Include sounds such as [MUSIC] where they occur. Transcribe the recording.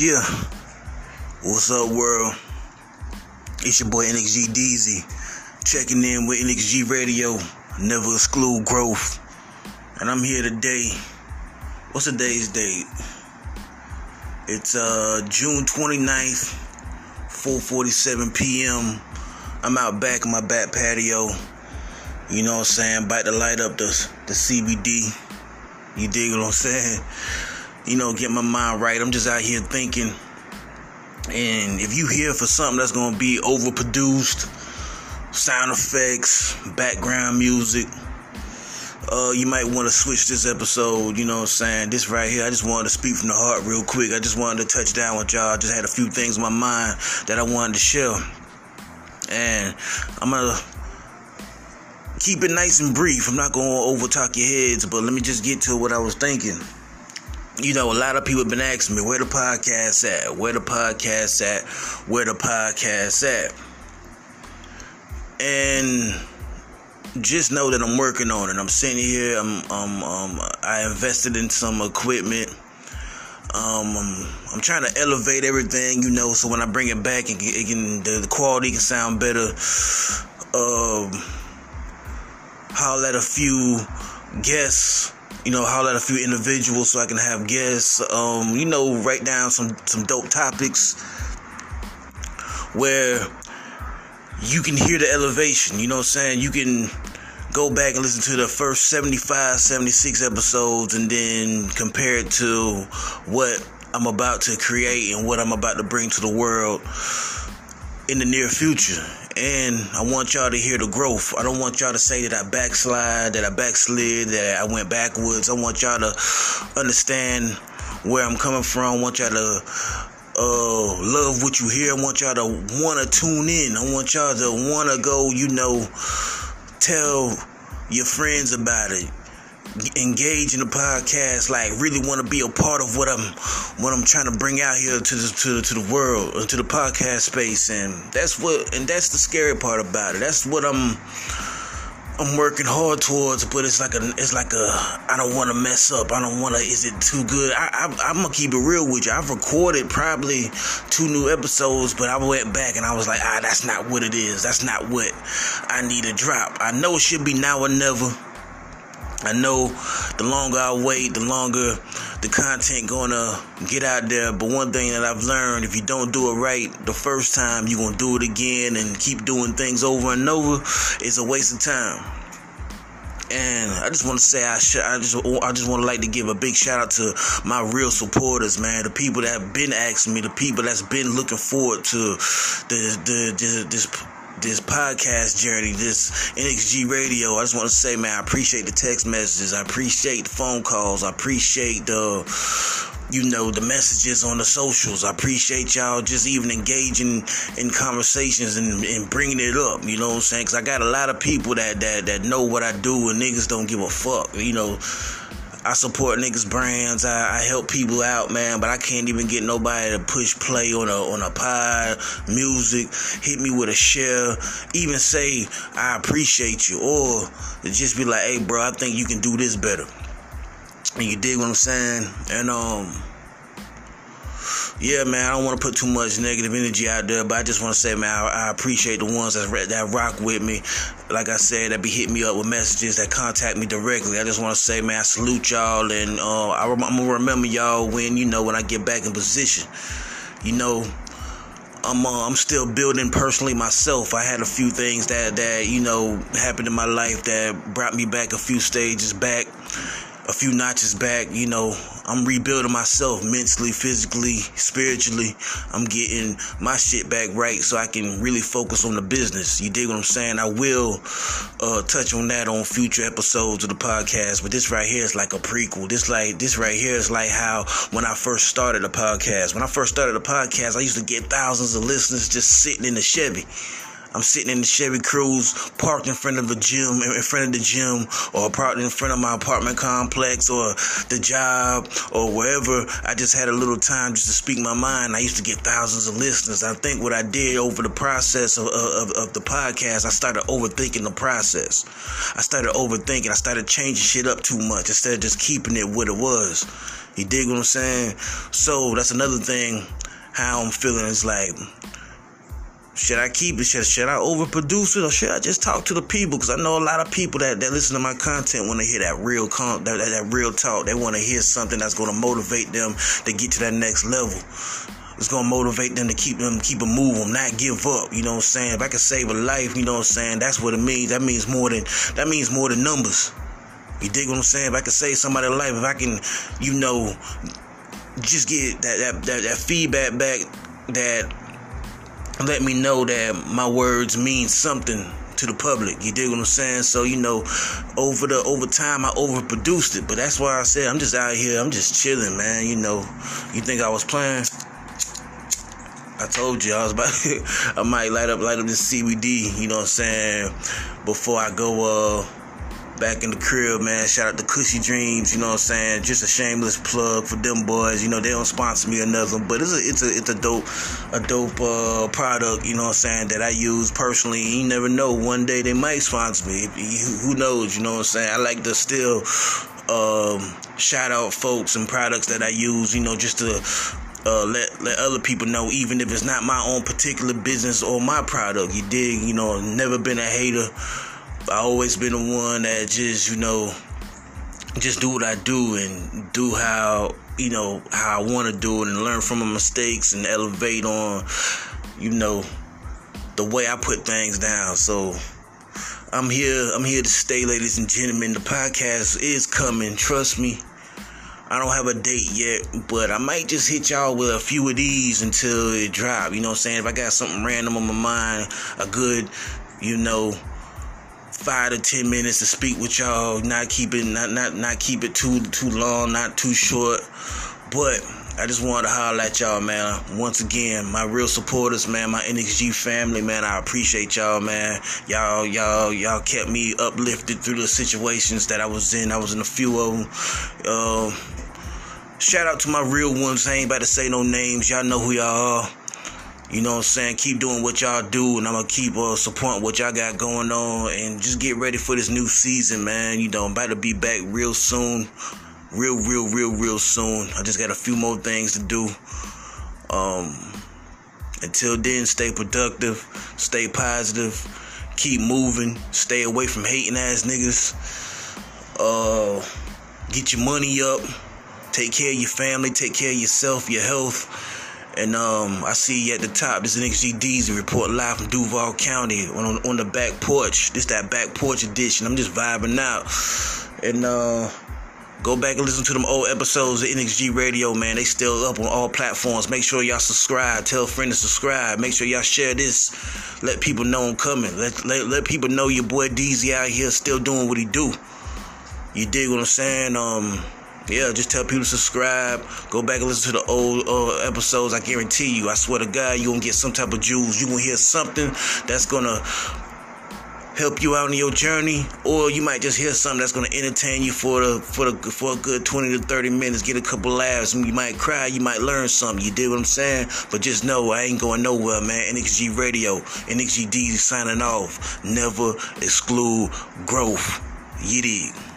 Yeah. What's up, world? It's your boy NXG Deezy. Checking in with NXG Radio. Never exclude growth. And I'm here today. What's today's date? It's uh June 29th, 4:47 p.m. I'm out back in my back patio. You know what I'm saying? About to light up the the CBD. You dig what I'm saying? You know, get my mind right. I'm just out here thinking. And if you here for something that's gonna be overproduced, sound effects, background music, uh, you might want to switch this episode. You know what I'm saying? This right here, I just wanted to speak from the heart real quick. I just wanted to touch down with y'all. I just had a few things in my mind that I wanted to share. And I'm gonna keep it nice and brief. I'm not gonna overtalk your heads, but let me just get to what I was thinking. You know, a lot of people have been asking me where the podcast at, where the podcast at, where the podcast at, and just know that I'm working on it. I'm sitting here. I'm, um, um, I invested in some equipment. Um, I'm, I'm trying to elevate everything, you know, so when I bring it back, it it can the, the quality can sound better. Um, holler at a few guests, you know, holler at a few individuals so I can have guests. Um, you know, write down some some dope topics where you can hear the elevation. You know what I'm saying? You can go back and listen to the first 75, 76 episodes and then compare it to what I'm about to create and what I'm about to bring to the world in the near future. And I want y'all to hear the growth. I don't want y'all to say that I backslide, that I backslid, that I went backwards. I want y'all to understand where I'm coming from. I want y'all to uh, love what you hear. I want y'all to want to tune in. I want y'all to want to go, you know, tell your friends about it. Engage in the podcast, like really want to be a part of what I'm, what I'm trying to bring out here to the to, to the world, to the podcast space, and that's what, and that's the scary part about it. That's what I'm, I'm working hard towards, but it's like a, it's like a, I don't want to mess up. I don't want to. Is it too good? I, I, I'm gonna keep it real with you. I've recorded probably two new episodes, but I went back and I was like, ah, that's not what it is. That's not what I need to drop. I know it should be now or never. I know the longer I wait, the longer the content gonna get out there. But one thing that I've learned, if you don't do it right the first time, you're gonna do it again and keep doing things over and over. It's a waste of time. And I just want to say I I just I just want to like to give a big shout out to my real supporters, man. The people that have been asking me, the people that's been looking forward to the the, the this this podcast journey, this NXG radio. I just want to say, man, I appreciate the text messages. I appreciate the phone calls. I appreciate the, you know, the messages on the socials. I appreciate y'all just even engaging in conversations and, and bringing it up. You know what I'm saying? Because I got a lot of people that, that, that know what I do and niggas don't give a fuck. You know, I support niggas brands. I, I, help people out, man. But I can't even get nobody to push play on a on a pod, music, hit me with a share, even say I appreciate you, or just be like, hey, bro, I think you can do this better. And you dig what I'm saying? And um yeah, man, I don't want to put too much negative energy out there, but I just want to say, man, I, I appreciate the ones that, that rock with me. Like I said, that be hitting me up with messages that contact me directly. I just want to say, man, I salute y'all, and uh, I, am gonna remember y'all when you know when I get back in position. You know, I'm uh, I'm still building personally myself. I had a few things that that you know happened in my life that brought me back a few stages back a few notches back. You know, I'm rebuilding myself mentally, physically, spiritually. I'm getting my shit back right so I can really focus on the business. You dig what I'm saying? I will uh, touch on that on future episodes of the podcast, but this right here is like a prequel. This like this right here is like how when I first started the podcast. When I first started the podcast, I used to get thousands of listeners just sitting in the Chevy. I'm sitting in the Chevy Cruze, parked in front of a gym, in front of the gym, or parked in front of my apartment complex, or the job, or wherever. I just had a little time just to speak my mind. I used to get thousands of listeners. I think what I did over the process of, of, of the podcast, I started overthinking the process. I started overthinking. I started changing shit up too much instead of just keeping it what it was. You dig what I'm saying? So that's another thing. How I'm feeling is like should I keep it? Should, should I overproduce it, or should I just talk to the people? Because I know a lot of people that, that listen to my content want to hear that real con- that, that, that real talk. They want to hear something that's going to motivate them to get to that next level. It's gonna motivate them to keep them keep a moving, not give up. You know what I'm saying? If I can save a life, you know what I'm saying. That's what it means. That means more than that means more than numbers. You dig what I'm saying? If I can save somebody's life, if I can, you know, just get that that that, that feedback back that let me know that my words mean something to the public. You dig what I'm saying? So you know, over the over time, I overproduced it. But that's why I said I'm just out here. I'm just chilling, man. You know, you think I was playing? I told you I was about. [LAUGHS] I might light up light up this CBD. You know what I'm saying? Before I go. uh back in the crib, man. Shout out to Cushy Dreams, you know what I'm saying? Just a shameless plug for them boys. You know, they don't sponsor me or nothing, but it's a it's a it's a dope a dope uh, product, you know what I'm saying, that I use personally. You never know, one day they might sponsor me. Who knows, you know what I'm saying? I like to still um, shout out folks and products that I use, you know, just to uh, let let other people know, even if it's not my own particular business or my product. You dig? You know, never been a hater. I always been the one that just, you know, just do what I do and do how, you know, how I want to do it and learn from my mistakes and elevate on, you know, the way I put things down. So I'm here, I'm here to stay, ladies and gentlemen. The podcast is coming, trust me. I don't have a date yet, but I might just hit y'all with a few of these until it drop. You know what I'm saying? If I got something random on my mind, a good, you know, five to ten minutes to speak with y'all. Not keep it not not not keep it too too long, not too short. But I just wanted to highlight y'all, man. Once again, my real supporters, man, my NXG family, man. I appreciate y'all, man. Y'all, y'all, y'all kept me uplifted through the situations that I was in. I was in a few of them. Uh, shout out to my real ones. I ain't about to say no names. Y'all know who y'all are. You know what I'm saying? Keep doing what y'all do, and I'm gonna keep uh, supporting what y'all got going on, and just get ready for this new season, man. You know, I'm about to be back real soon, real, real, real, real soon. I just got a few more things to do. Um, until then, stay productive, stay positive, keep moving, stay away from hating ass niggas. Uh, get your money up, take care of your family, take care of yourself, your health and um, I see you at the top. This is Deezy report live from Duval County on, on the back porch. This that back porch edition. I'm just vibing out. And uh, go back and listen to them old episodes of NXG Radio, man. They still up on all platforms. Make sure y'all subscribe. Tell a friend to subscribe. Make sure y'all share this. Let people know I'm coming. Let, let, let people know your boy Deezy out here still doing what he do. You dig what I'm saying? Um, yeah, just tell people to subscribe. Go back and listen to the old uh, episodes. I guarantee you, I swear to God, you're gonna get some type of jewels. You're gonna hear something that's gonna help you out in your journey, or you might just hear something that's gonna entertain you for the for the for a good 20 to 30 minutes, get a couple laughs. You might cry, you might learn something. You did what I'm saying? But just know I ain't going nowhere, man. NXG Radio, NXG D signing off. Never exclude growth. You dig?